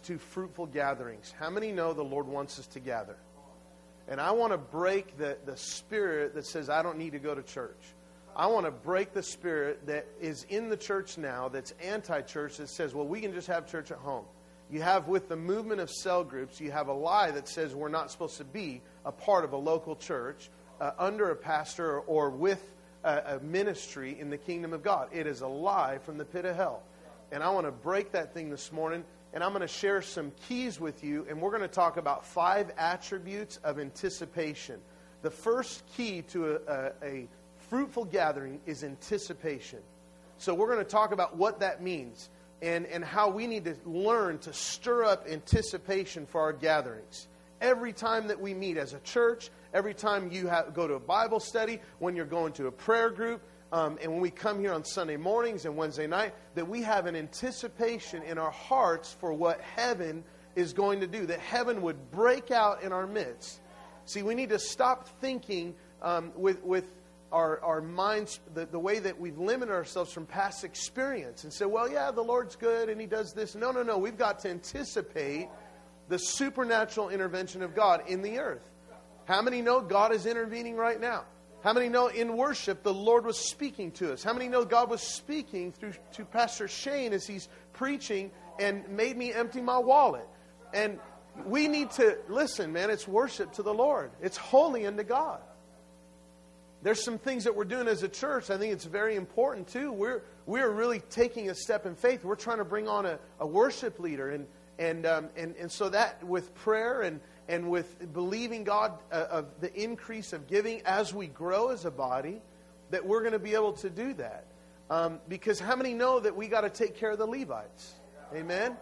to fruitful gatherings. How many know the Lord wants us to gather? And I want to break the, the spirit that says, I don't need to go to church. I want to break the spirit that is in the church now that's anti church that says, well, we can just have church at home. You have, with the movement of cell groups, you have a lie that says we're not supposed to be a part of a local church uh, under a pastor or with a, a ministry in the kingdom of God. It is a lie from the pit of hell. And I want to break that thing this morning, and I'm going to share some keys with you, and we're going to talk about five attributes of anticipation. The first key to a, a, a fruitful gathering is anticipation. So we're going to talk about what that means and, and how we need to learn to stir up anticipation for our gatherings. Every time that we meet as a church, every time you have, go to a Bible study, when you're going to a prayer group, um, and when we come here on Sunday mornings and Wednesday night, that we have an anticipation in our hearts for what heaven is going to do, that heaven would break out in our midst. See, we need to stop thinking um, with, with our, our minds, the, the way that we've limited ourselves from past experience and say, well, yeah, the Lord's good and He does this. No, no, no. We've got to anticipate the supernatural intervention of God in the earth. How many know God is intervening right now? How many know in worship the Lord was speaking to us? How many know God was speaking through to Pastor Shane as he's preaching and made me empty my wallet? And we need to listen, man, it's worship to the Lord. It's holy unto God. There's some things that we're doing as a church. I think it's very important too. We're we're really taking a step in faith. We're trying to bring on a, a worship leader, and and um, and and so that with prayer and and with believing God uh, of the increase of giving as we grow as a body, that we're going to be able to do that. Um, because how many know that we got to take care of the Levites? Amen.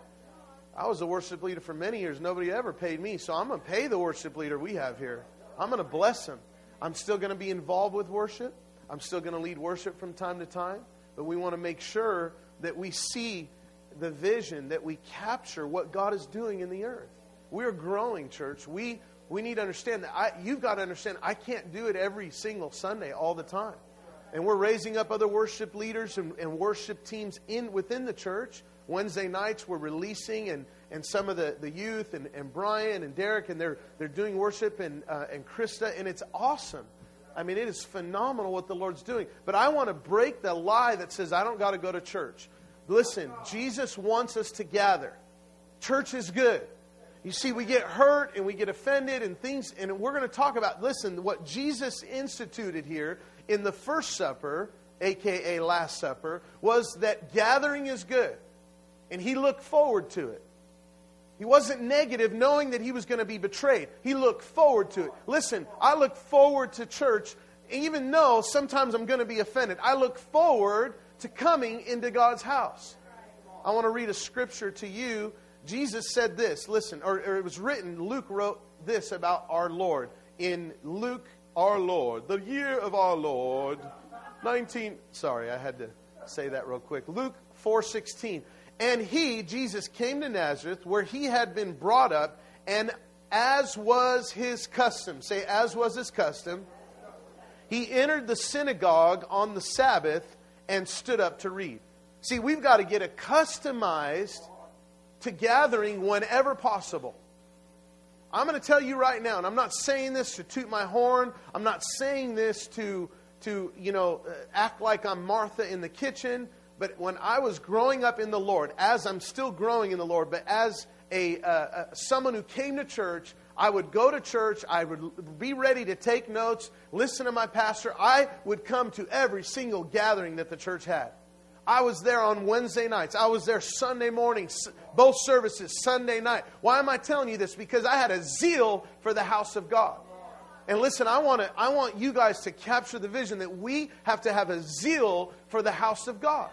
I was a worship leader for many years. Nobody ever paid me, so I'm going to pay the worship leader we have here. I'm going to bless him. I'm still going to be involved with worship. I'm still going to lead worship from time to time. But we want to make sure that we see the vision, that we capture what God is doing in the earth. We're growing, church. We, we need to understand that I, you've got to understand I can't do it every single Sunday all the time. And we're raising up other worship leaders and, and worship teams in within the church. Wednesday nights we're releasing and, and some of the, the youth and, and Brian and Derek and they're, they're doing worship and, uh, and Krista and it's awesome. I mean, it is phenomenal what the Lord's doing. But I want to break the lie that says I don't got to go to church. Listen, Jesus wants us to gather. Church is good. You see, we get hurt and we get offended and things, and we're going to talk about, listen, what Jesus instituted here in the First Supper, aka Last Supper, was that gathering is good. And he looked forward to it. He wasn't negative knowing that he was going to be betrayed. He looked forward to it. Listen, I look forward to church even though sometimes I'm going to be offended. I look forward to coming into God's house. I want to read a scripture to you Jesus said this, listen, or, or, it was written, Luke wrote this about our Lord. In Luke, our Lord, the year of our Lord, 19, sorry, I had to say that real quick. Luke 4.16. And he, Jesus, came to Nazareth, where he had been brought up, and as was his custom, say, as was his custom, he entered the synagogue on the Sabbath and stood up to read. See, we've got to get a customized to gathering whenever possible. I'm going to tell you right now, and I'm not saying this to toot my horn. I'm not saying this to, to you know, uh, act like I'm Martha in the kitchen. But when I was growing up in the Lord, as I'm still growing in the Lord, but as a, uh, uh, someone who came to church, I would go to church. I would be ready to take notes, listen to my pastor. I would come to every single gathering that the church had. I was there on Wednesday nights. I was there Sunday morning, both services, Sunday night. Why am I telling you this? Because I had a zeal for the house of God. And listen, I want, to, I want you guys to capture the vision that we have to have a zeal for the house of God.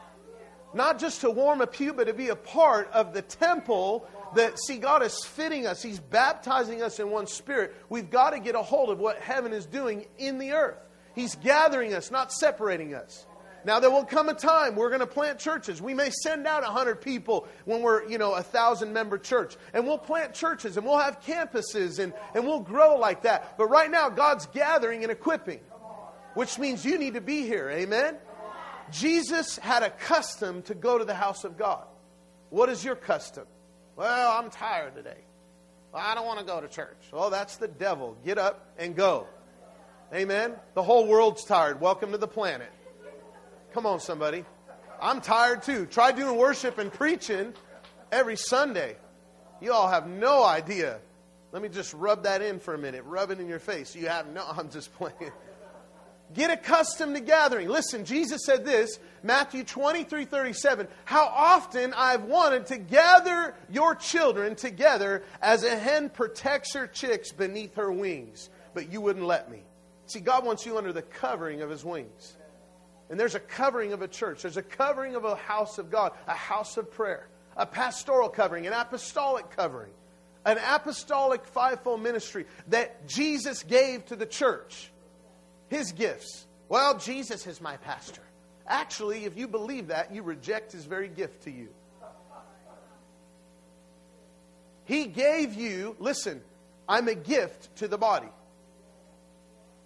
Not just to warm a pew, but to be a part of the temple that, see, God is fitting us. He's baptizing us in one spirit. We've got to get a hold of what heaven is doing in the earth. He's gathering us, not separating us. Now there will come a time we're going to plant churches. We may send out 100 people when we're, you know, a thousand member church. And we'll plant churches and we'll have campuses and, and we'll grow like that. But right now, God's gathering and equipping, which means you need to be here. Amen? Jesus had a custom to go to the house of God. What is your custom? Well, I'm tired today. Well, I don't want to go to church. Oh, that's the devil. Get up and go. Amen. The whole world's tired. Welcome to the planet. Come on, somebody. I'm tired too. Try doing worship and preaching every Sunday. You all have no idea. Let me just rub that in for a minute. Rub it in your face. You have no, I'm just playing. Get accustomed to gathering. Listen, Jesus said this, Matthew 23 37. How often I've wanted to gather your children together as a hen protects her chicks beneath her wings, but you wouldn't let me. See, God wants you under the covering of his wings. And there's a covering of a church, there's a covering of a house of God, a house of prayer, a pastoral covering, an apostolic covering, an apostolic fivefold ministry that Jesus gave to the church his gifts. Well, Jesus is my pastor. Actually, if you believe that, you reject his very gift to you. He gave you, listen, I'm a gift to the body.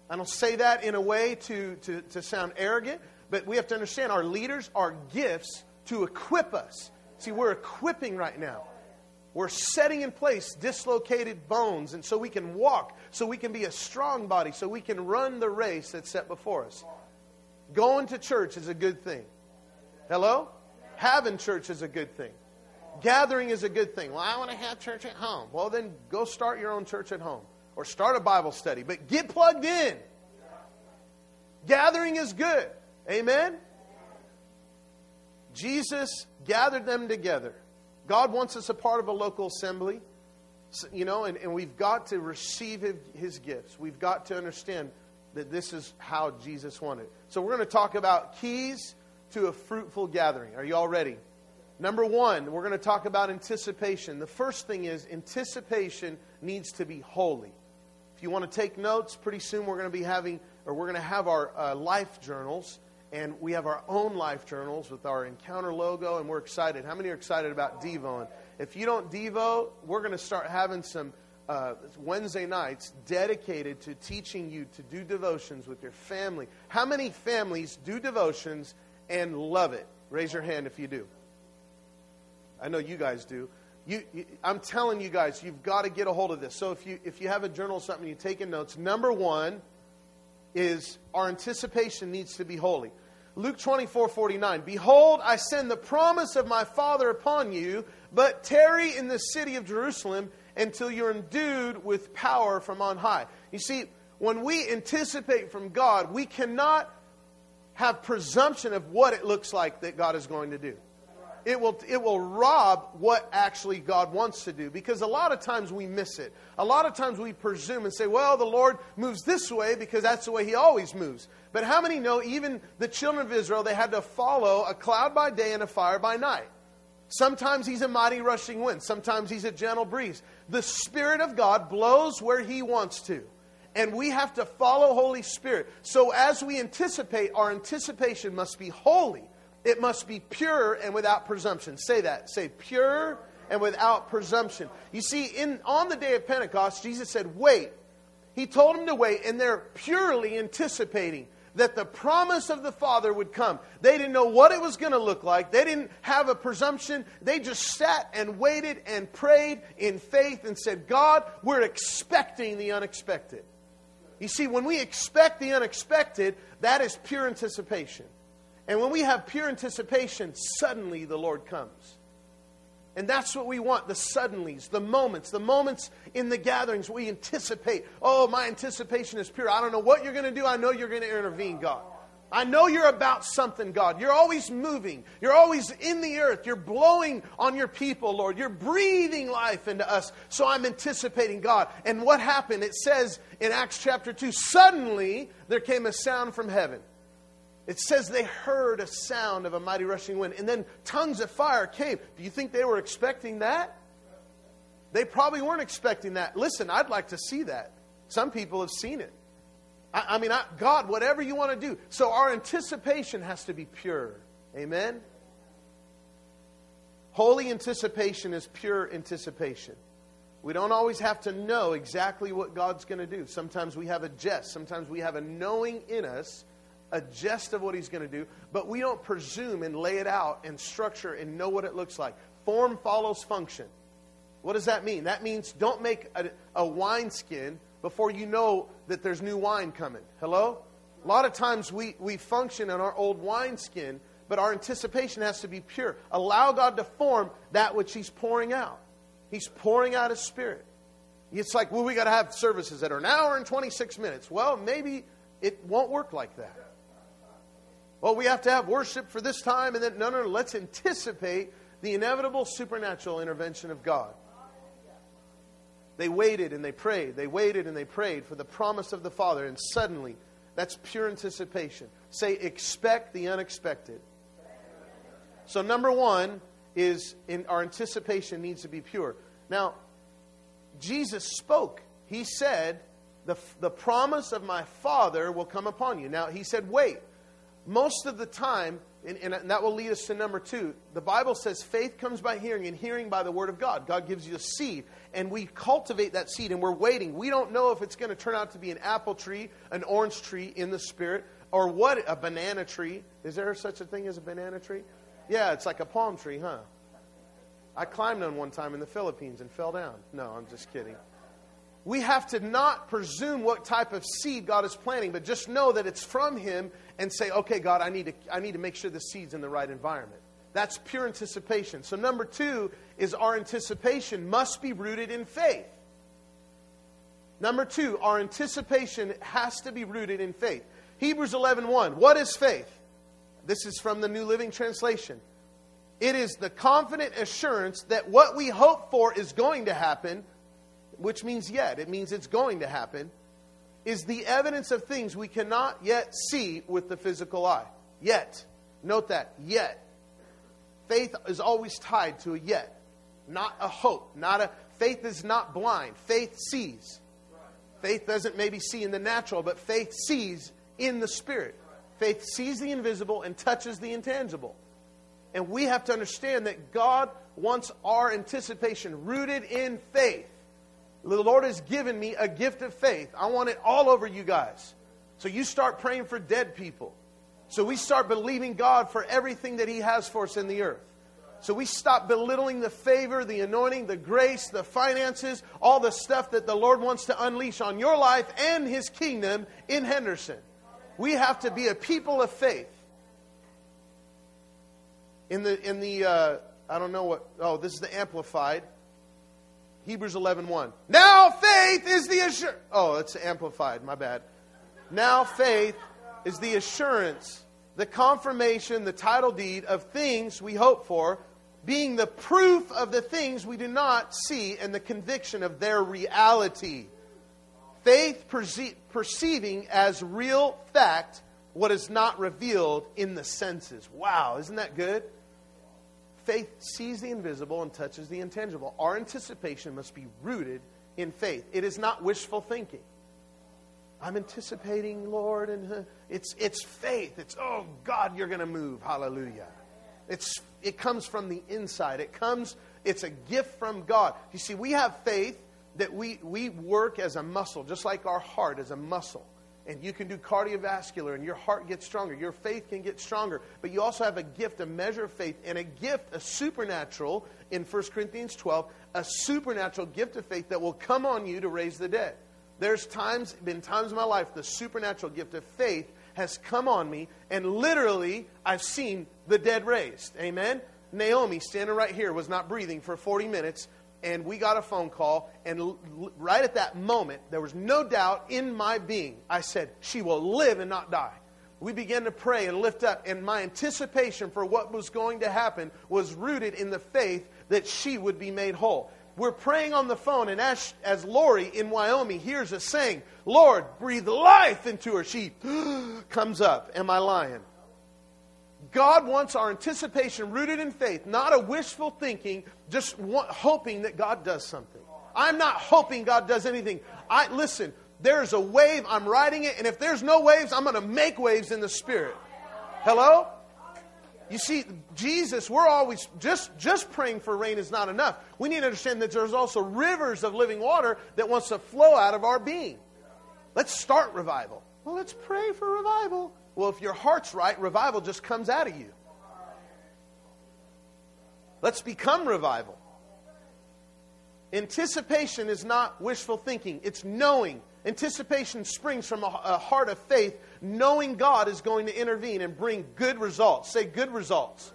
I don't say that in a way to, to, to sound arrogant, but we have to understand our leaders are gifts to equip us. See, we're equipping right now. We're setting in place dislocated bones, and so we can walk, so we can be a strong body, so we can run the race that's set before us. Going to church is a good thing. Hello? Having church is a good thing. Gathering is a good thing. Well, I want to have church at home. Well, then go start your own church at home or start a Bible study, but get plugged in. Gathering is good. Amen? Jesus gathered them together. God wants us a part of a local assembly, you know, and, and we've got to receive his, gifts. We've got to understand that this is how Jesus wanted. So we're going to talk about keys to a fruitful gathering. Are you all ready? Number one, we're going to talk about anticipation. The first thing is anticipation needs to be holy. If you want to take notes, pretty soon we're going to be having, or we're going to have our uh, life journals and we have our own life journals with our encounter logo, and we're excited. How many are excited about Devo? And if you don't Devo, we're going to start having some uh, Wednesday nights dedicated to teaching you to do devotions with your family. How many families do devotions and love it? Raise your hand if you do. I know you guys do. You, you, I'm telling you guys, you've got to get a hold of this. So if you if you have a journal or something, you're taking notes. Number one is our anticipation needs to be holy. Luke 24 49. Behold, I send the promise of my Father upon you, but tarry in the city of Jerusalem until you're endued with power from on high. You see, when we anticipate from God, we cannot have presumption of what it looks like that God is going to do it will, it will rob what actually God wants to do. Because a lot of times we miss it. A lot of times we presume and say, well, the Lord moves this way because that's the way He always moves. But how many know even the children of Israel, they had to follow a cloud by day and a fire by night? Sometimes He's a mighty rushing wind, sometimes He's a gentle breeze. The Spirit of God blows where He wants to and we have to follow Holy Spirit. So as we anticipate, our anticipation must be holy. It must be pure and without presumption. Say that. Say pure and without presumption. You see, in, on the day of Pentecost, Jesus said, Wait. He told them to wait, and they're purely anticipating that the promise of the Father would come. They didn't know what it was going to look like. They didn't have a presumption. They just sat and waited and prayed in faith and said, God, we're expecting the unexpected. You see, when we expect the unexpected, that is pure anticipation. And when we have pure anticipation, suddenly the Lord comes. And that's what we want the suddenlies, the moments, the moments in the gatherings we anticipate. Oh, my anticipation is pure. I don't know what you're going to do. I know you're going to intervene, God. I know you're about something, God. You're always moving. You're always in the earth. You're blowing on your people, Lord. You're breathing life into us. So I'm anticipating God. And what happened? It says in Acts chapter 2 suddenly there came a sound from heaven it says they heard a sound of a mighty rushing wind, and then tongues of fire came. Do you think they were expecting that? They probably weren't expecting that. Listen, I'd like to see that. Some people have seen it. I, I mean, I, God, whatever you want to do. So our anticipation has to be pure. Amen? Holy anticipation is pure anticipation. We don't always have to know exactly what God's going to do. Sometimes we have a jest. Sometimes we have a knowing in us a gist of what he's going to do, but we don't presume and lay it out and structure and know what it looks like. Form follows function. What does that mean? That means don't make a, a wineskin before you know that there's new wine coming. Hello? A lot of times we, we function in our old wineskin, but our anticipation has to be pure. Allow God to form that which He's pouring out. He's pouring out His Spirit. It's like, well, we got to have services that are an hour and 26 minutes. Well, maybe it won't work like that. Well, we have to have worship for this time, and then, no, no, no, let's anticipate the inevitable supernatural intervention of God. They waited and they prayed. They waited and they prayed for the promise of the Father, and suddenly, that's pure anticipation. Say, expect the unexpected. So, number one is in our anticipation needs to be pure. Now, Jesus spoke. He said, the, the promise of my Father will come upon you. Now, he said, wait. Most of the time, and, and, that will lead us to number two, the Bible says faith comes by hearing, and hearing by the Word of God. God gives you a seed, and we cultivate that seed, and we're waiting. We don't know if it's going to turn out to be an apple tree, an orange tree in the Spirit, or what, a banana tree. Is there such a thing as a banana tree? Yeah, it's like a palm tree, huh? I climbed on one time in the Philippines and fell down. No, I'm just kidding. We have to not presume what type of seed God is planting, but just know that it's from Him and say, okay, God, I need to, I need to make sure the seed's in the right environment. That's pure anticipation. So, number two is our anticipation must be rooted in faith. Number two, our anticipation has to be rooted in faith. Hebrews 11 1. What is faith? This is from the New Living Translation. It is the confident assurance that what we hope for is going to happen, which means yet, it means it's going to happen, is the evidence of things we cannot yet see with the physical eye. Yet. Note that, yet. Faith is always tied to a yet, not a hope, not a faith is not blind. Faith sees. Faith doesn't maybe see in the natural, but faith sees in the spirit. Faith sees the invisible and touches the intangible. And we have to understand that God wants our anticipation rooted in faith. The Lord has given me a gift of faith. I want it all over you guys. So you start praying for dead people. So we start believing God for everything that He has for us in the earth. So we stop belittling the favor, the anointing, the grace, the finances, all the stuff that the Lord wants to unleash on your life and His kingdom in Henderson. We have to be a people of faith. In the, in the uh, I don't know what, oh, this is the Amplified. Hebrews 11 1. Now faith is the assurance. Oh, it's amplified, my bad. Now faith is the assurance, the confirmation, the title deed of things we hope for, being the proof of the things we do not see and the conviction of their reality. Faith perce- perceiving as real fact what is not revealed in the senses. Wow, isn't that good? Faith sees the invisible and touches the intangible. Our anticipation must be rooted in faith. It is not wishful thinking. I'm anticipating, Lord, and uh, it's it's faith. It's oh God, you're going to move. Hallelujah. It's it comes from the inside. It comes. It's a gift from God. You see, we have faith that we we work as a muscle, just like our heart is a muscle and you can do cardiovascular and your heart gets stronger. Your faith can get stronger. But you also have a gift, a measure of faith, and a gift, a supernatural, in 1 Corinthians 12, a supernatural gift of faith that will come on you to raise the dead. There's times, been times in my life, the supernatural gift of faith has come on me, and literally, I've seen the dead raised. Amen? Naomi, standing right here, was not breathing for 40 minutes and we got a phone call, and l- right at that moment, there was no doubt in my being. I said, She will live and not die. We began to pray and lift up, and my anticipation for what was going to happen was rooted in the faith that she would be made whole. We're praying on the phone, and as, as Lori in Wyoming hears us saying, Lord, breathe life into her, she comes up. Am I lying? God wants our anticipation rooted in faith, not a wishful thinking, just want, hoping that God does something. I'm not hoping God does anything. I listen, there's a wave, I'm riding it, and if there's no waves, I'm going to make waves in the spirit. Hello? You see, Jesus, we're always just just praying for rain is not enough. We need to understand that there's also rivers of living water that wants to flow out of our being. Let's start revival. Well, let's pray for revival. Well, if your heart's right, revival just comes out of you. Let's become revival. Anticipation is not wishful thinking, it's knowing. Anticipation springs from a, a heart of faith, knowing God is going to intervene and bring good results. Say, good results.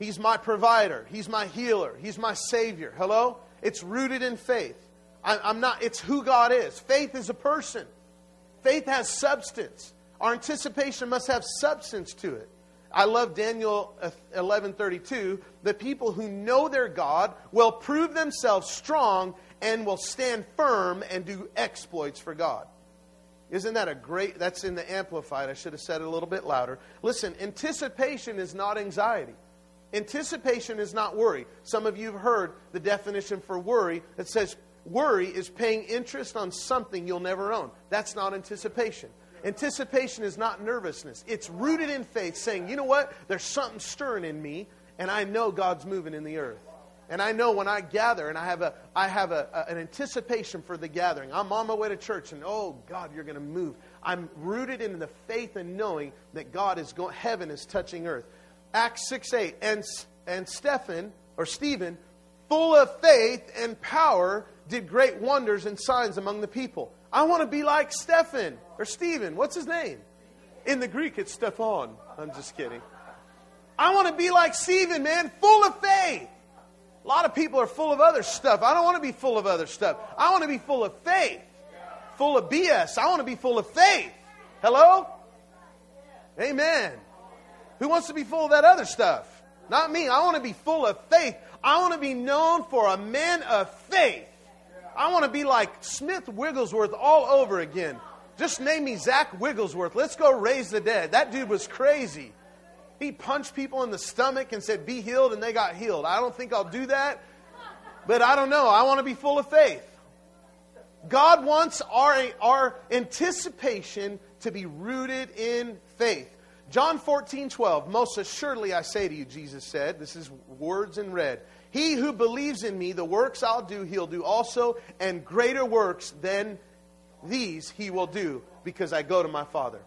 He's my provider. He's my healer. He's my savior. Hello? It's rooted in faith. I, I'm not, it's who God is. Faith is a person. Faith has substance. Our anticipation must have substance to it. I love Daniel uh, 11:32. The people who know their God will prove themselves strong and will stand firm and do exploits for God. Isn't that a great that's in the amplified. I should have said it a little bit louder. Listen, anticipation is not anxiety. Anticipation is not worry. Some of you have heard the definition for worry that says worry is paying interest on something you'll never own. That's not anticipation. Anticipation is not nervousness. It's rooted in faith, saying, you know what? There's something stirring in me, and I know God's moving in the earth. And I know when I gather and I have, a, I have a, a, an anticipation for the gathering, I'm on my way to church and oh, God, you're going to move. I'm rooted in the faith and knowing that God is going, heaven is touching earth. Acts 6 8. And, and Stephen, or Stephen, full of faith and power, did great wonders and signs among the people. I want to be like Stephen or Stephen. What's his name? In the Greek, it's Stephan. I'm just kidding. I want to be like Stephen, man, full of faith. A lot of people are full of other stuff. I don't want to be full of other stuff. I want to be full of faith, full of BS. I want to be full of faith. Hello? Amen. Who wants to be full of that other stuff? Not me. I want to be full of faith. I want to be known for a man of faith. I want to be like Smith Wigglesworth all over again. Just name me Zach Wigglesworth. Let's go raise the dead. That dude was crazy. He punched people in the stomach and said, Be healed, and they got healed. I don't think I'll do that, but I don't know. I want to be full of faith. God wants our, our anticipation to be rooted in faith. John 14, 12. Most assuredly I say to you, Jesus said, this is words in red. He who believes in me, the works I'll do, he'll do also, and greater works than these he will do, because I go to my Father.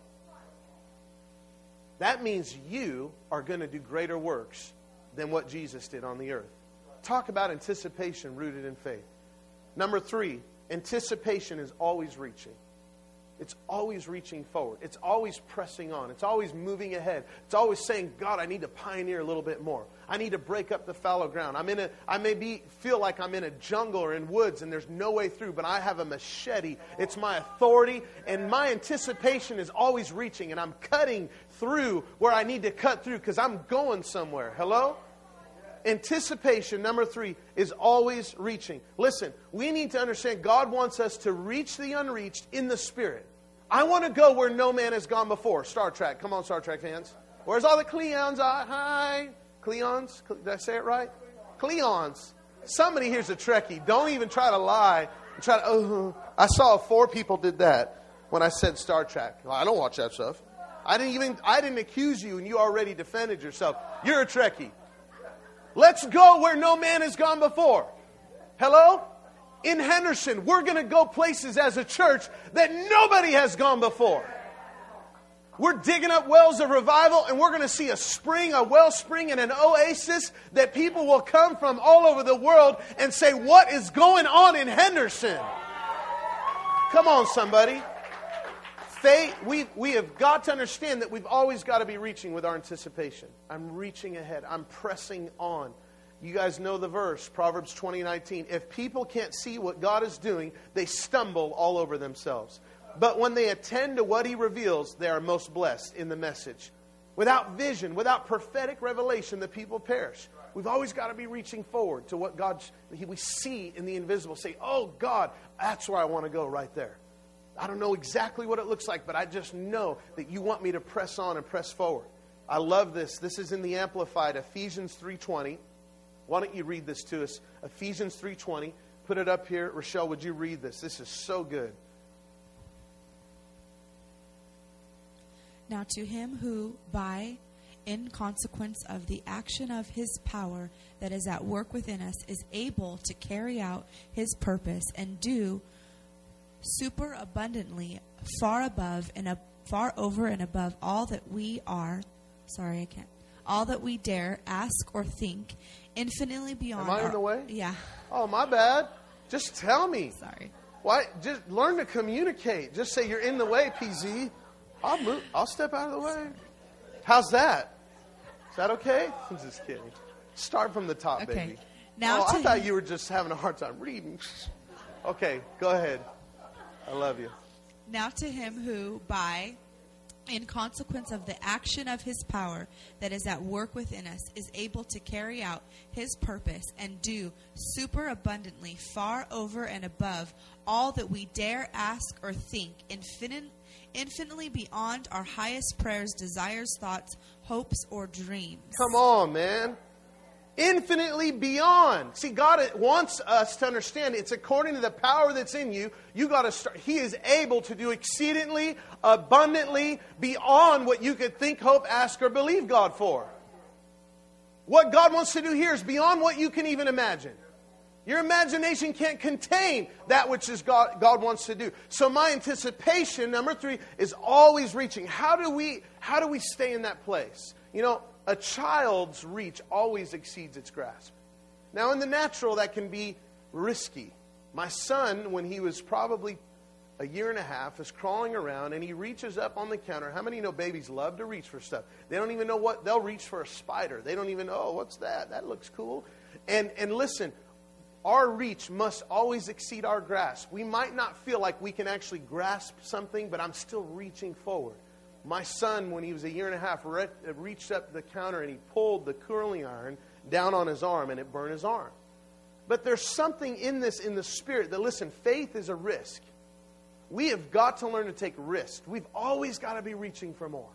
That means you are going to do greater works than what Jesus did on the earth. Talk about anticipation rooted in faith. Number three, anticipation is always reaching. It's always reaching forward. It's always pressing on. It's always moving ahead. It's always saying, God, I need to pioneer a little bit more. I need to break up the fallow ground. I'm in a, I may be, feel like I'm in a jungle or in woods and there's no way through, but I have a machete. It's my authority, and my anticipation is always reaching, and I'm cutting through where I need to cut through because I'm going somewhere. Hello? anticipation, number three, is always reaching. Listen, we need to understand God wants us to reach the unreached in the Spirit. I want to go where no man has gone before. Star Trek. Come on, Star Trek fans. Where's all the Cleons? Hi. Cleons? Did I say it right? Cleons. Somebody here's a Trekkie. Don't even try to lie. Try to, oh, I saw four people did that when I said Star Trek. Well, I don't watch that stuff. I didn't even I didn't accuse you and you already defended yourself. You're a Trekkie. Let's go where no man has gone before. Hello? In Henderson, we're going to go places as a church that nobody has gone before. We're digging up wells of revival and we're going to see a spring, a wellspring, and an oasis that people will come from all over the world and say, What is going on in Henderson? Come on, somebody. Faith, we, we have got to understand that we've always got to be reaching with our anticipation. I'm reaching ahead, I'm pressing on. You guys know the verse, Proverbs 20, 19. If people can't see what God is doing, they stumble all over themselves. But when they attend to what He reveals, they are most blessed in the message. Without vision, without prophetic revelation, the people perish. We've always got to be reaching forward to what God we see in the invisible. Say, "Oh God, that's where I want to go right there." I don't know exactly what it looks like, but I just know that you want me to press on and press forward. I love this. This is in the amplified Ephesians 3:20. Why don't you read this to us? Ephesians 3:20. Put it up here. Rochelle, would you read this? This is so good. Now to him who by in consequence of the action of his power that is at work within us is able to carry out his purpose and do super abundantly far above and far over and above all that we are sorry I can't all that we dare ask or think infinitely beyond. Am I in the way? Yeah. Oh, my bad. Just tell me. Sorry. Why? Just learn to communicate. Just say you're in the way, PZ. I'll move. I'll step out of the way. How's that? Is that okay? I'm just kidding. Start from the top, Okay. baby. Now oh, I thought you were just having a hard time reading. Okay, go ahead. I love you. Now to him who, by, in consequence of the action of his power that is at work within us, is able to carry out his purpose and do superabundantly, far over and above all that we dare ask or think, infinite, infinitely beyond our highest prayers, desires, thoughts, hopes, or dreams. Come on, man. Infinitely beyond. See, God wants us to understand it's according to the power that's in you. You got to start. He is able to do exceedingly, abundantly, beyond what you could think, hope, ask, or believe God for. What God wants to do here is beyond what you can even imagine. Your imagination can't contain that which is God, God wants to do. So my anticipation, number three, is always reaching. How do we how do we stay in that place? You know, a child's reach always exceeds its grasp. Now in the natural that can be risky. My son, when he was probably a year and a half, is crawling around and he reaches up on the counter. How many know babies love to reach for stuff? They don't even know what they'll reach for a spider. They don't even know, oh, what's that? That looks cool. And and listen, our reach must always exceed our grasp. We might not feel like we can actually grasp something, but I'm still reaching forward. My son, when he was a year and a half, re- reached up the counter and he pulled the curling iron down on his arm and it burned his arm. But there's something in this in the spirit that, listen, faith is a risk. We have got to learn to take risks. We've always got to be reaching for more.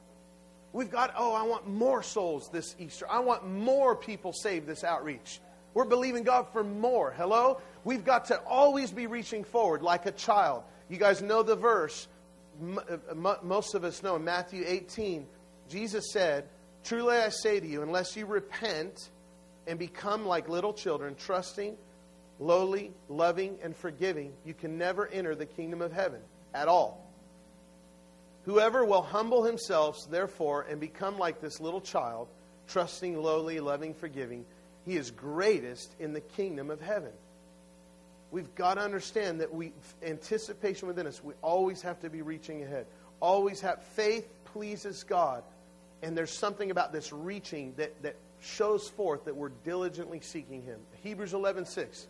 We've got, oh, I want more souls this Easter. I want more people saved this outreach. We're believing God for more. Hello? We've got to always be reaching forward like a child. You guys know the verse. Uh, m- most of us know in Matthew 18, Jesus said, Truly I say to you, unless you repent and become like little children, trusting, lowly, loving, and forgiving, you can never enter the kingdom of heaven at all. Whoever will humble himself, therefore, and become like this little child, trusting, lowly, loving, forgiving, he is greatest in the kingdom of heaven. We've got to understand that we anticipation within us, we always have to be reaching ahead. Always have faith pleases God. And there's something about this reaching that, that shows forth that we're diligently seeking him. Hebrews 11:6.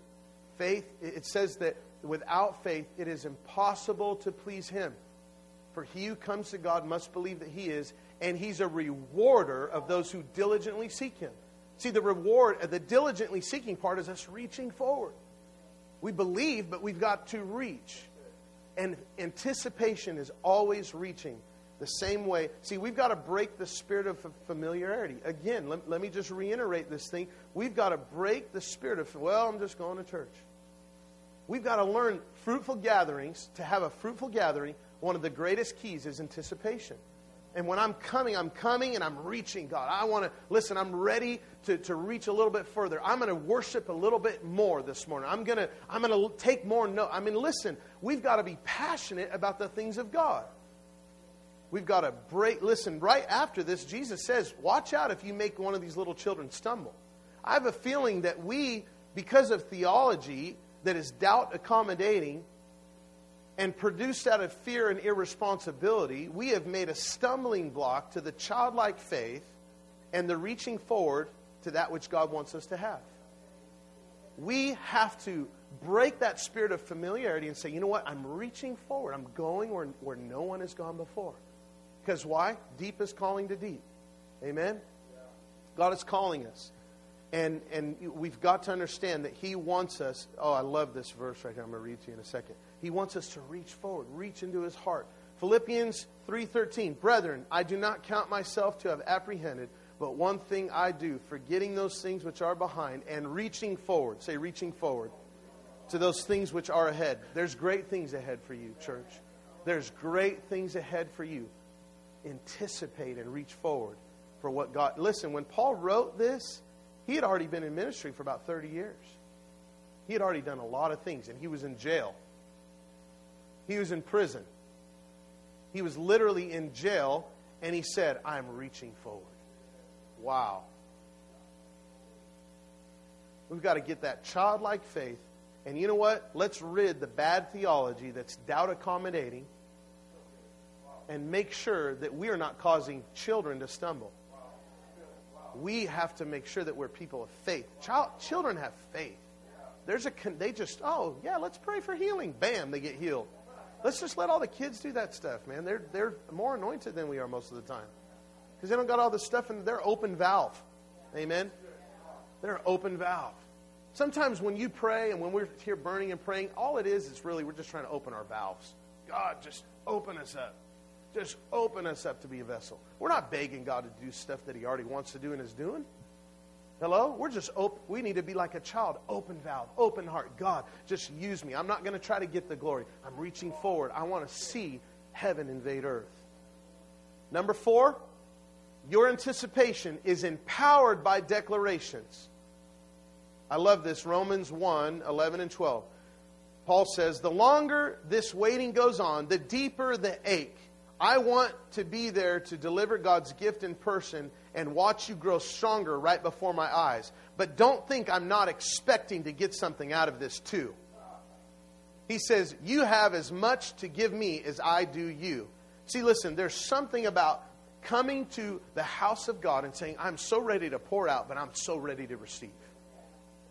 Faith it says that without faith it is impossible to please him. For he who comes to God must believe that he is, and he's a rewarder of those who diligently seek him. See, the reward, the diligently seeking part is us reaching forward. We believe, but we've got to reach. And anticipation is always reaching the same way. See, we've got to break the spirit of familiarity. Again, let, let me just reiterate this thing. We've got to break the spirit of, well, I'm just going to church. We've got to learn fruitful gatherings. To have a fruitful gathering, one of the greatest keys is anticipation. And when I'm coming, I'm coming and I'm reaching God. I want to, listen, I'm ready to, to reach a little bit further. I'm going to worship a little bit more this morning. I'm going to, I'm going to take more note. I mean, listen, we've got to be passionate about the things of God. We've got to break, listen, right after this, Jesus says, watch out if you make one of these little children stumble. I have a feeling that we, because of theology that is doubt accommodating, and produced out of fear and irresponsibility, we have made a stumbling block to the childlike faith and the reaching forward to that which God wants us to have. We have to break that spirit of familiarity and say, you know what? I'm reaching forward. I'm going where, where no one has gone before. Because why? Deep is calling to deep. Amen? God is calling us. And, and we've got to understand that He wants us. Oh, I love this verse right here. I'm going to read to you in a second. He wants us to reach forward, reach into His heart. Philippians 3:13. Brethren, I do not count myself to have apprehended, but one thing I do, forgetting those things which are behind and reaching forward. Say reaching forward to those things which are ahead. There's great things ahead for you, church. There's great things ahead for you. Anticipate and reach forward for what God. Listen, when Paul wrote this, he had already been in ministry for about 30 years. He had already done a lot of things, and he was in jail. He was in prison. He was literally in jail, and he said, I'm reaching forward. Wow. We've got to get that childlike faith. And you know what? Let's rid the bad theology that's doubt accommodating and make sure that we are not causing children to stumble. We have to make sure that we're people of faith. Child, children have faith. There's a they just oh yeah, let's pray for healing. Bam, they get healed. Let's just let all the kids do that stuff, man. They're they're more anointed than we are most of the time because they don't got all this stuff in their open valve. Amen. They're open valve. Sometimes when you pray and when we're here burning and praying, all it is is really we're just trying to open our valves. God, just open us up. Just open us up to be a vessel. We're not begging God to do stuff that He already wants to do and is doing. Hello? We're just open. We need to be like a child, open valve, open heart. God, just use me. I'm not going to try to get the glory. I'm reaching forward. I want to see heaven invade earth. Number four, your anticipation is empowered by declarations. I love this. Romans 1 11 and 12. Paul says, The longer this waiting goes on, the deeper the ache. I want to be there to deliver God's gift in person and watch you grow stronger right before my eyes. But don't think I'm not expecting to get something out of this too. He says, You have as much to give me as I do you. See, listen, there's something about coming to the house of God and saying, I'm so ready to pour out, but I'm so ready to receive.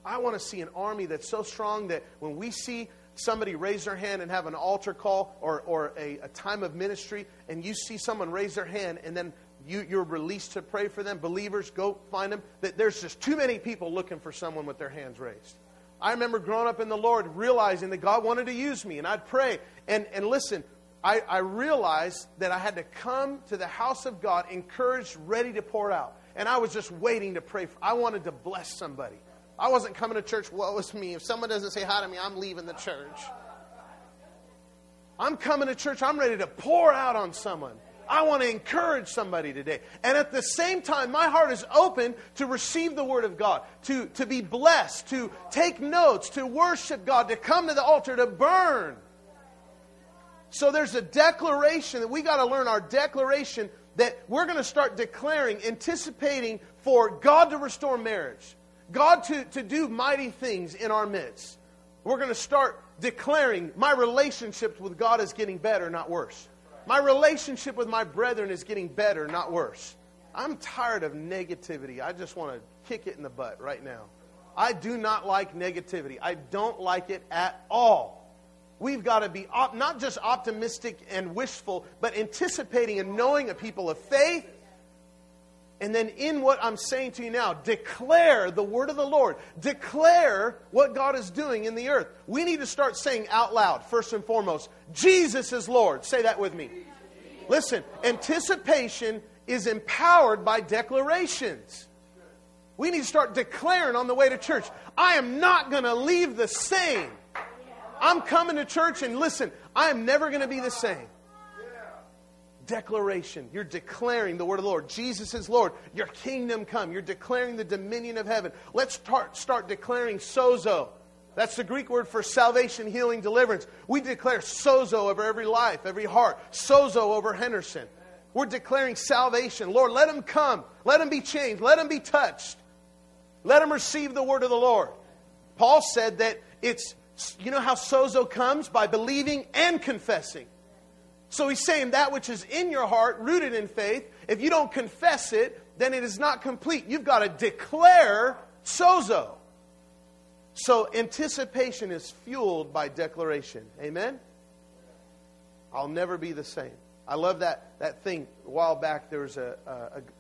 I want to see an army that's so strong that when we see somebody raise their hand and have an altar call or, or a, a time of ministry, and you see someone raise their hand and then you, you're released to pray for them, believers, go find them, that there's just too many people looking for someone with their hands raised. I remember growing up in the Lord realizing that God wanted to use me, and I'd pray. And, and listen, I, I realized that I had to come to the house of God encouraged, ready to pour out. And I was just waiting to pray. For, I wanted to bless somebody. I wasn't coming to church, what was me? If someone doesn't say hi to me, I'm leaving the church. I'm coming to church, I'm ready to pour out on someone. I want to encourage somebody today. And at the same time, my heart is open to receive the Word of God, to, to be blessed, to take notes, to worship God, to come to the altar, to burn. So there's a declaration that we got to learn our declaration that we're going to start declaring, anticipating for God to restore marriage. God to, to do mighty things in our midst. We're going to start declaring my relationship with God is getting better, not worse. My relationship with my brethren is getting better, not worse. I'm tired of negativity. I just want to kick it in the butt right now. I do not like negativity. I don't like it at all. We've got to be op- not just optimistic and wishful, but anticipating and knowing a people of faith and then, in what I'm saying to you now, declare the word of the Lord. Declare what God is doing in the earth. We need to start saying out loud, first and foremost, Jesus is Lord. Say that with me. Listen, anticipation is empowered by declarations. We need to start declaring on the way to church I am not going to leave the same. I'm coming to church, and listen, I am never going to be the same declaration. You're declaring the word of the Lord. Jesus is Lord. Your kingdom come. You're declaring the dominion of heaven. Let's start, start declaring sozo. That's the Greek word for salvation, healing, deliverance. We declare sozo over every life, every heart. Sozo over Henderson. We're declaring salvation. Lord, let them come. Let them be changed. Let them be touched. Let them receive the word of the Lord. Paul said that it's, you know how sozo comes? By believing and confessing. So he's saying that which is in your heart, rooted in faith, if you don't confess it, then it is not complete. You've got to declare sozo. So anticipation is fueled by declaration. Amen? I'll never be the same. I love that, that thing. A while back, there was a,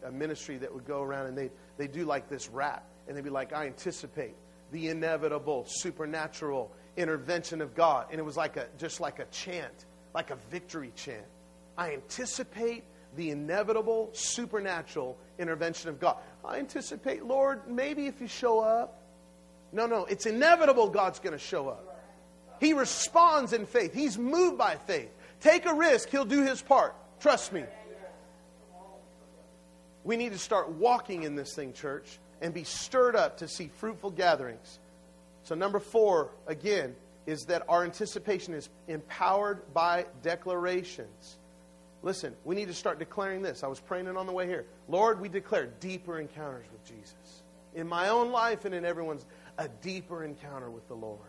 a, a ministry that would go around and they they do like this rap. And they'd be like, I anticipate the inevitable, supernatural intervention of God. And it was like a, just like a chant like a victory chant. I anticipate the inevitable supernatural intervention of God. I anticipate, Lord, maybe if you show up. No, no, it's inevitable God's going to show up. He responds in faith, He's moved by faith. Take a risk, He'll do His part. Trust me. We need to start walking in this thing, church, and be stirred up to see fruitful gatherings. So, number four, again, is that our anticipation is empowered by declarations. Listen, we need to start declaring this. I was praying it on the way here. Lord, we declare deeper encounters with Jesus. In my own life and in everyone's, a deeper encounter with the Lord.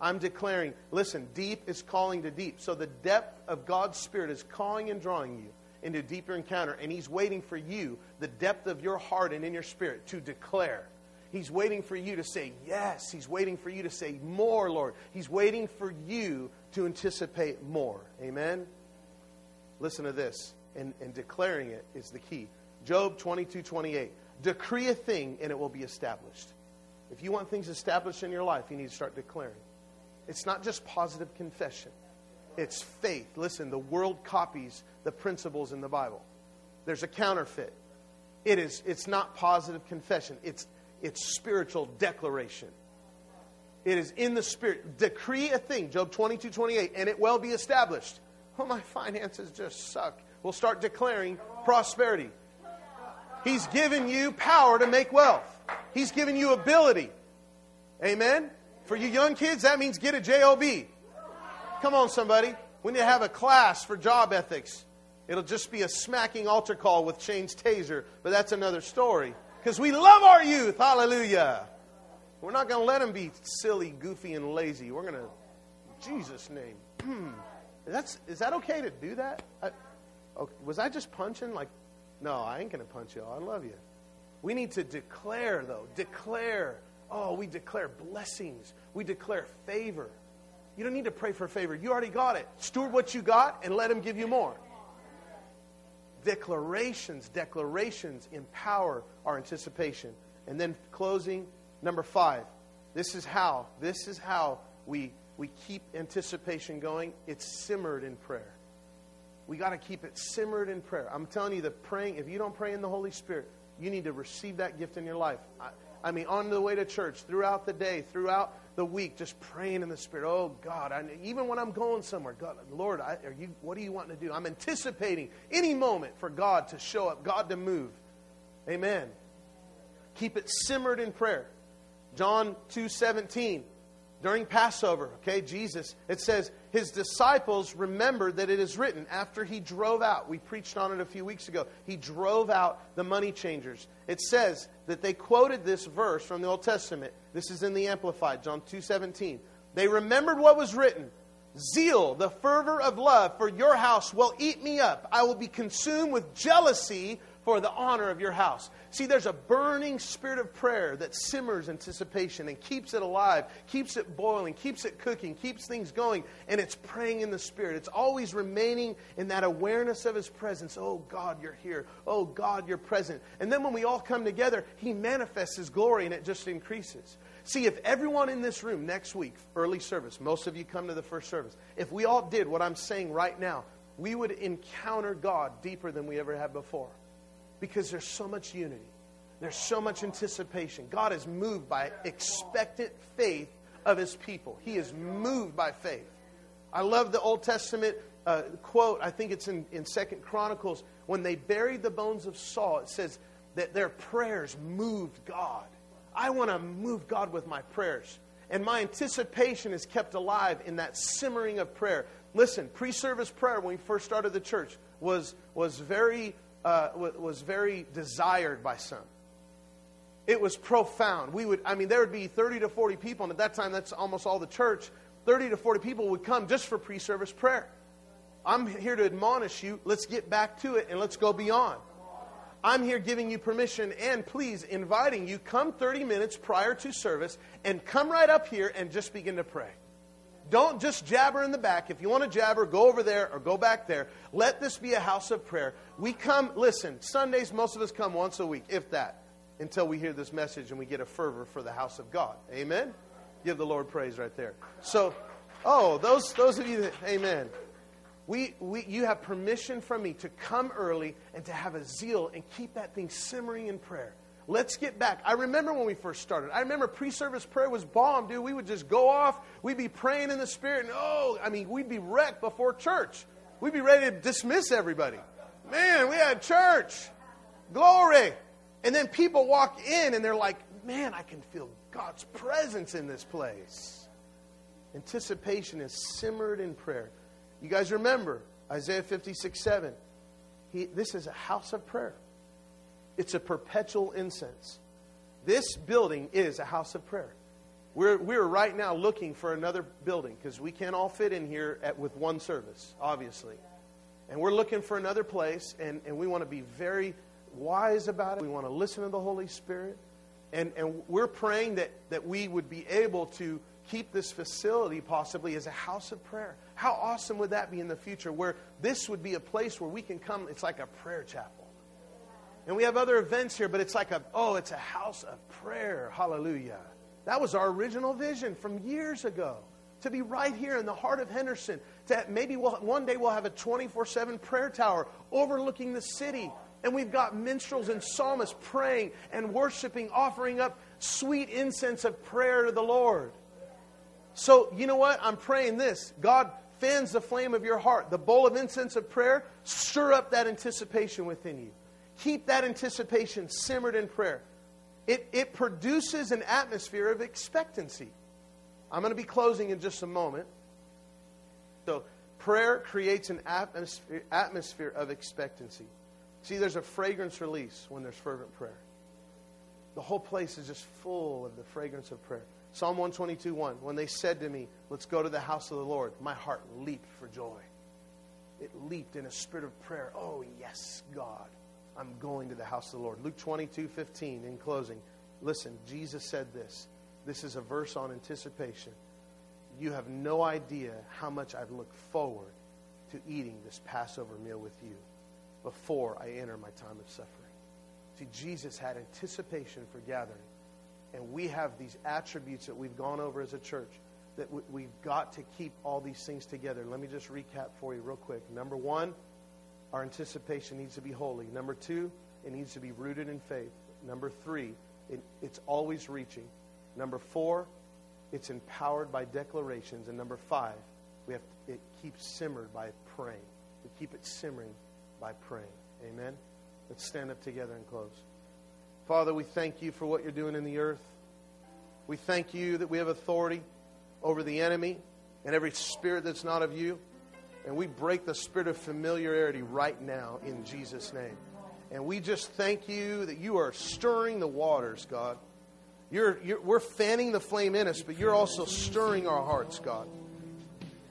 I'm declaring, listen, deep is calling to deep. So the depth of God's Spirit is calling and drawing you into deeper encounter. And He's waiting for you, the depth of your heart and in your spirit, to declare. He's waiting for you to say yes. He's waiting for you to say more, Lord. He's waiting for you to anticipate more. Amen? Listen to this. And, and declaring it is the key. Job 22 28. Decree a thing and it will be established. If you want things established in your life, you need to start declaring. It's not just positive confession, it's faith. Listen, the world copies the principles in the Bible. There's a counterfeit. It is, it's not positive confession, it's, it's spiritual declaration. It is in the spirit. Decree a thing, Job 22, 28, and it will be established. Oh, my finances just suck. We'll start declaring prosperity. He's given you power to make wealth. He's given you ability. Amen? For you young kids, that means get a job. Come on, somebody. We need to have a class for job ethics. It'll just be a smacking altar call with Shane's taser, but that's another story. Because we love our youth. Hallelujah. We're not going to let them be silly, goofy, and lazy. We're going to, Jesus' name. Hmm. That's, is that okay to do that? I, okay, was I just punching? Like, no, I ain't going to punch y'all. I love you. We need to declare, though. Declare Oh, we declare blessings. We declare favor. You don't need to pray for favor. You already got it. Steward what you got and let Him give you more. Declarations, declarations empower our anticipation. And then closing, number five. This is how, this is how we, we keep anticipation going. It's simmered in prayer. We got to keep it simmered in prayer. I'm telling you that praying, if you don't pray in the Holy Spirit, you need to receive that gift in your life. I, I mean, on the way to church, throughout the day, throughout the week, just praying in the Spirit. Oh, God, I, even when I'm going somewhere, God, Lord, I, are you, what do you want to do? I'm anticipating any moment for God to show up, God to move. Amen. Keep it simmered in prayer. John 2 17 during Passover, okay, Jesus, it says, his disciples remembered that it is written after he drove out. We preached on it a few weeks ago. He drove out the money changers. It says that they quoted this verse from the Old Testament. This is in the Amplified, John 2:17. They remembered what was written. Zeal, the fervor of love for your house will eat me up. I will be consumed with jealousy for the honor of your house. See, there's a burning spirit of prayer that simmers anticipation and keeps it alive, keeps it boiling, keeps it cooking, keeps things going, and it's praying in the spirit. It's always remaining in that awareness of his presence. Oh, God, you're here. Oh, God, you're present. And then when we all come together, he manifests his glory and it just increases. See, if everyone in this room next week, early service, most of you come to the first service, if we all did what I'm saying right now, we would encounter God deeper than we ever have before because there's so much unity. There's so much anticipation. God is moved by expectant faith of his people. He is moved by faith. I love the Old Testament uh, quote. I think it's in, in Second Chronicles. When they buried the bones of Saul, it says that their prayers moved God. I want to move God with my prayers. And my anticipation is kept alive in that simmering of prayer. Listen, pre service prayer when we first started the church was, was very uh, was very desired by some. It was profound. We would, I mean, there would be 30 to 40 people, and at that time, that's almost all the church. 30 to 40 people would come just for pre service prayer. I'm here to admonish you. Let's get back to it and let's go beyond. I'm here giving you permission and please inviting you come 30 minutes prior to service and come right up here and just begin to pray. Don't just jabber in the back. If you want to jabber, go over there or go back there. Let this be a house of prayer. We come, listen, Sundays, most of us come once a week, if that, until we hear this message and we get a fervor for the house of God. Amen? Give the Lord praise right there. So, oh, those, those of you that, amen. We, we, you have permission from me to come early and to have a zeal and keep that thing simmering in prayer. Let's get back. I remember when we first started. I remember pre service prayer was bomb, dude. We would just go off. We'd be praying in the Spirit. And oh, I mean, we'd be wrecked before church. We'd be ready to dismiss everybody. Man, we had church. Glory. And then people walk in and they're like, man, I can feel God's presence in this place. Anticipation is simmered in prayer. You guys remember Isaiah 56 7. He, this is a house of prayer. It's a perpetual incense. This building is a house of prayer. We're, we're right now looking for another building because we can't all fit in here at, with one service, obviously. And we're looking for another place, and, and we want to be very wise about it. We want to listen to the Holy Spirit. And, and we're praying that, that we would be able to keep this facility possibly as a house of prayer. How awesome would that be in the future where this would be a place where we can come? It's like a prayer chapel. And we have other events here, but it's like a, oh, it's a house of prayer. Hallelujah. That was our original vision from years ago. To be right here in the heart of Henderson. To maybe we'll, one day we'll have a 24 7 prayer tower overlooking the city. And we've got minstrels and psalmists praying and worshiping, offering up sweet incense of prayer to the Lord. So, you know what? I'm praying this. God fans the flame of your heart. The bowl of incense of prayer, stir up that anticipation within you. Keep that anticipation simmered in prayer. It, it produces an atmosphere of expectancy. I'm going to be closing in just a moment. So, prayer creates an atmosphere, atmosphere of expectancy. See, there's a fragrance release when there's fervent prayer. The whole place is just full of the fragrance of prayer. Psalm 122 1. When they said to me, Let's go to the house of the Lord, my heart leaped for joy. It leaped in a spirit of prayer. Oh, yes, God. I'm going to the house of the Lord. Luke 22 15, in closing. Listen, Jesus said this. This is a verse on anticipation. You have no idea how much I've looked forward to eating this Passover meal with you before I enter my time of suffering. See, Jesus had anticipation for gathering. And we have these attributes that we've gone over as a church that we've got to keep all these things together. Let me just recap for you real quick. Number one, our anticipation needs to be holy. Number two, it needs to be rooted in faith. Number three, it, it's always reaching. Number four, it's empowered by declarations. And number five, we have to, it keeps simmered by praying. We keep it simmering by praying. Amen. Let's stand up together and close. Father, we thank you for what you're doing in the earth. We thank you that we have authority over the enemy and every spirit that's not of you. And we break the spirit of familiarity right now in Jesus' name. And we just thank you that you are stirring the waters, God. You're, you're, we're fanning the flame in us, but you're also stirring our hearts, God.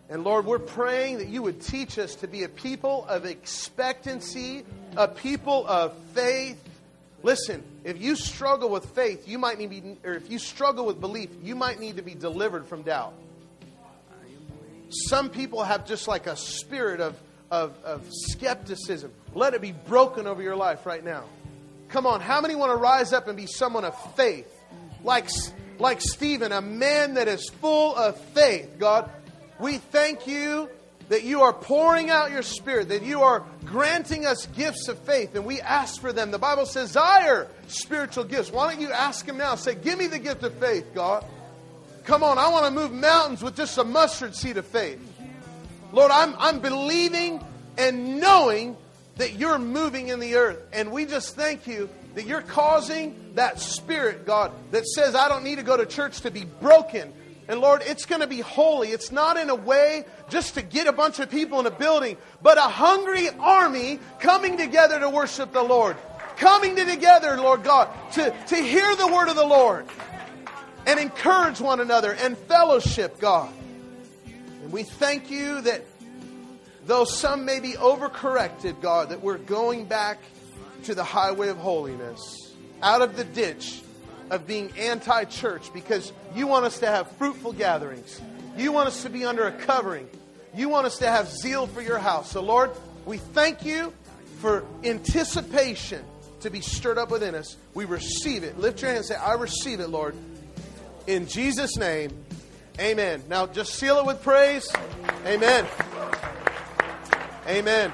And Lord, we're praying that you would teach us to be a people of expectancy, a people of faith. Listen, if you struggle with faith, you might need to be, or if you struggle with belief, you might need to be delivered from doubt. Some people have just like a spirit of, of, of skepticism. Let it be broken over your life right now. Come on, how many want to rise up and be someone of faith? Like, like Stephen, a man that is full of faith, God. We thank you that you are pouring out your spirit, that you are granting us gifts of faith, and we ask for them. The Bible says, desire spiritual gifts. Why don't you ask him now? Say, Give me the gift of faith, God. Come on, I want to move mountains with just a mustard seed of faith. Lord, I'm, I'm believing and knowing that you're moving in the earth. And we just thank you that you're causing that spirit, God, that says, I don't need to go to church to be broken. And Lord, it's going to be holy. It's not in a way just to get a bunch of people in a building, but a hungry army coming together to worship the Lord. Coming together, Lord God, to, to hear the word of the Lord and encourage one another and fellowship, God. And we thank you that though some may be overcorrected, God, that we're going back to the highway of holiness, out of the ditch of being anti church, because you want us to have fruitful gatherings. You want us to be under a covering. You want us to have zeal for your house. So, Lord, we thank you for anticipation to be stirred up within us. We receive it. Lift your hand and say, I receive it, Lord. In Jesus' name, amen. Now just seal it with praise. Amen. Amen.